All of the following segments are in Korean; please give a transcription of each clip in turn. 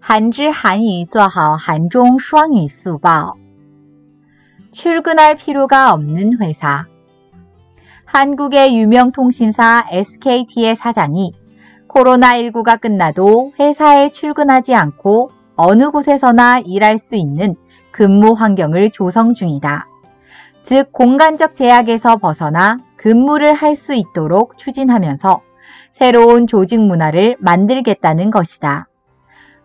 한지韩语做好韩中双语速报. 출근할 필요가 없는 회사. 한국의 유명 통신사 SKT의 사장이 코로나19가 끝나도 회사에 출근하지 않고 어느 곳에서나 일할 수 있는 근무 환경을 조성 중이다. 즉, 공간적 제약에서 벗어나 근무를 할 수 있도록 추진하면서 새로운 조직 문화를 만들겠다는 것이다.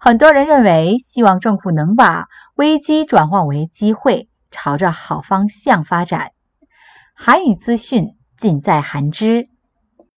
很多人认为，希望政府能把危机转换为机会，朝着好方向发展。韩语资讯尽在韩知。